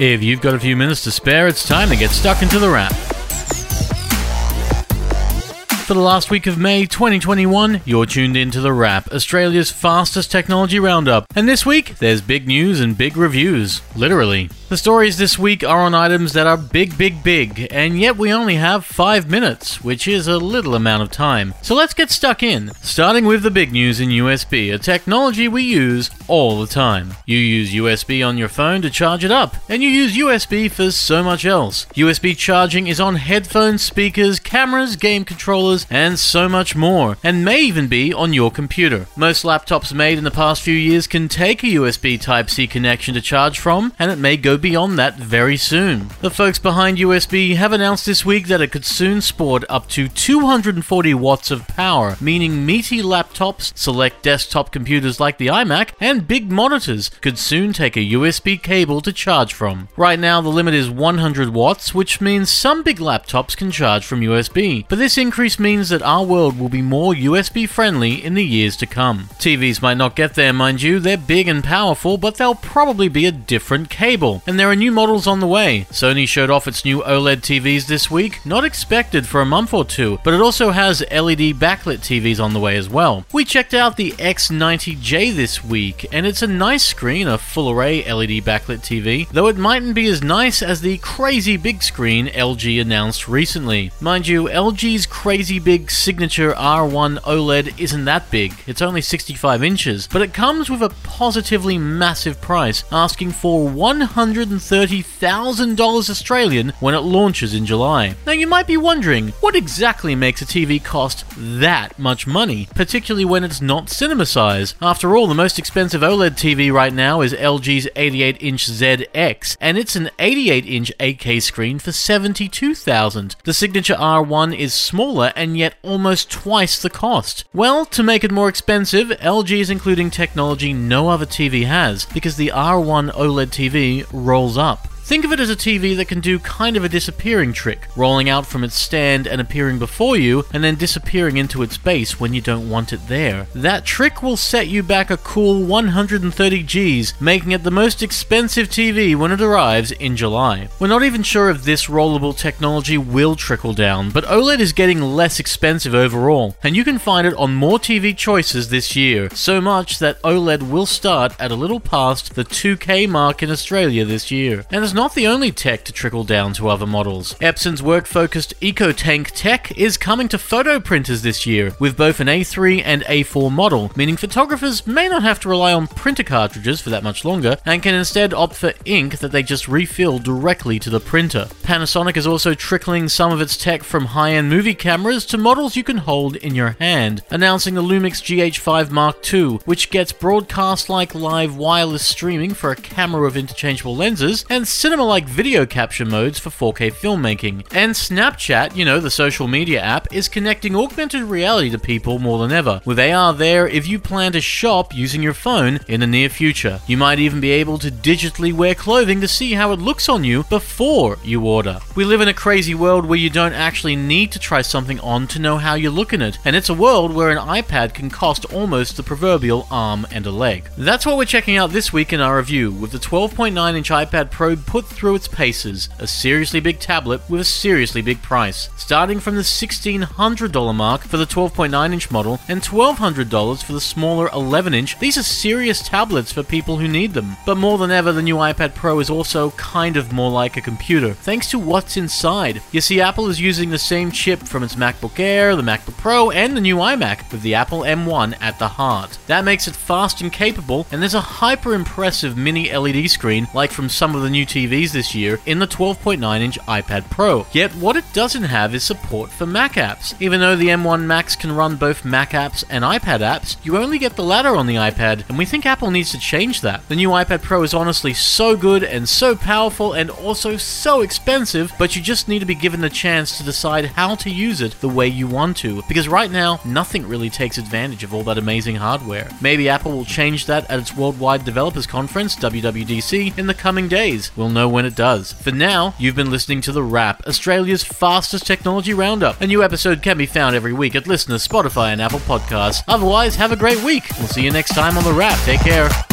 If you've got a few minutes to spare, it's time to get stuck into the wrap. For the last week of May 2021, you're tuned into The Wrap, Australia's fastest technology roundup. And this week, there's big news and big reviews. Literally. The stories this week are on items that are big, big, big, and yet we only have 5 minutes, which is a little amount of time. So let's get stuck in, starting with the big news in USB, a technology we use all the time. You use USB on your phone to charge it up, and you use USB for so much else. USB charging is on headphones, speakers, cameras, game controllers, and so much more, and may even be on your computer. Most laptops made in the past few years can take a USB Type-C connection to charge from, and it may go beyond that very soon. The folks behind USB have announced this week that it could soon sport up to 240 watts of power, meaning meaty laptops, select desktop computers like the iMac, and big monitors could soon take a USB cable to charge from. Right now, the limit is 100 watts, which means some big laptops can charge from USB, but this increase means that our world will be more USB friendly in the years to come. TVs might not get there, mind you, they're big and powerful, but they'll probably be a different cable and there are new models on the way. Sony showed off its new OLED TVs this week, not expected for a month or two, but it also has LED backlit TVs on the way as well. We checked out the X90J this week, and it's a nice screen, a full array LED backlit TV, though it mightn't be as nice as the crazy big screen LG announced recently. Mind you, LG's crazy big signature R1 OLED isn't that big, it's only 65 inches, but it comes with a positively massive price, asking for 100 $130,000 Australian when it launches in July. Now you might be wondering, what exactly makes a TV cost that much money, particularly when it's not cinema size? After all, the most expensive OLED TV right now is LG's 88-inch ZX, and it's an 88-inch 8K screen for $72,000. The Signature R1 is smaller and yet almost twice the cost. Well, to make it more expensive, LG is including technology no other TV has, because the R1 OLED TV rolls up. Think of it as a TV that can do kind of a disappearing trick, rolling out from its stand and appearing before you, and then disappearing into its base when you don't want it there. That trick will set you back a cool 130 Gs, making it the most expensive TV when it arrives in July. We're not even sure if this rollable technology will trickle down, but OLED is getting less expensive overall, and you can find it on more TV choices this year, so much that OLED will start at a little past the 2K mark in Australia this year. And it's not the only tech to trickle down to other models. Epson's work focused EcoTank tech is coming to photo printers this year, with both an A3 and A4 model, meaning photographers may not have to rely on printer cartridges for that much longer and can instead opt for ink that they just refill directly to the printer. Panasonic is also trickling some of its tech from high end movie cameras to models you can hold in your hand, announcing the Lumix GH5 Mark II, which gets broadcast like live wireless streaming for a camera of interchangeable lenses and cinema like video capture modes for 4K filmmaking. And Snapchat, you know, the social media app, is connecting augmented reality to people more than ever, with AR there if you plan to shop using your phone in the near future. You might even be able to digitally wear clothing to see how it looks on you before you order. We live in a crazy world where you don't actually need to try something on to know how you look in it, and it's a world where an iPad can cost almost the proverbial arm and a leg. That's what we're checking out this week in our review, with the 12.9 inch iPad Pro put put through its paces, a seriously big tablet with a seriously big price, starting from the $1,600 mark for the 12.9 inch model and $1,200 for the smaller 11 inch. These are serious tablets for people who need them. But more than ever, the new iPad Pro is also kind of more like a computer, thanks to what's inside. You see, Apple is using the same chip from its MacBook Air, the MacBook Pro, and the new iMac, with the Apple M1 at the heart. That makes it fast and capable, and there's a hyper impressive mini LED screen like from some of the new TVs TVs this year in the 12.9 inch iPad Pro. Yet what it doesn't have is support for Mac apps. Even though the M1 Macs can run both Mac apps and iPad apps, you only get the latter on the iPad, and we think Apple needs to change that. The new iPad Pro is honestly so good and so powerful and also so expensive, but you just need to be given the chance to decide how to use it the way you want to, because right now, nothing really takes advantage of all that amazing hardware. Maybe Apple will change that at its Worldwide Developers Conference, WWDC, in the coming days. We'll know when it does. For now, you've been listening to The Wrap, Australia's fastest technology roundup. A new episode can be found every week at LiSTNR, Spotify, and Apple Podcasts. Otherwise, have a great week. We'll see you next time on The Wrap. Take care.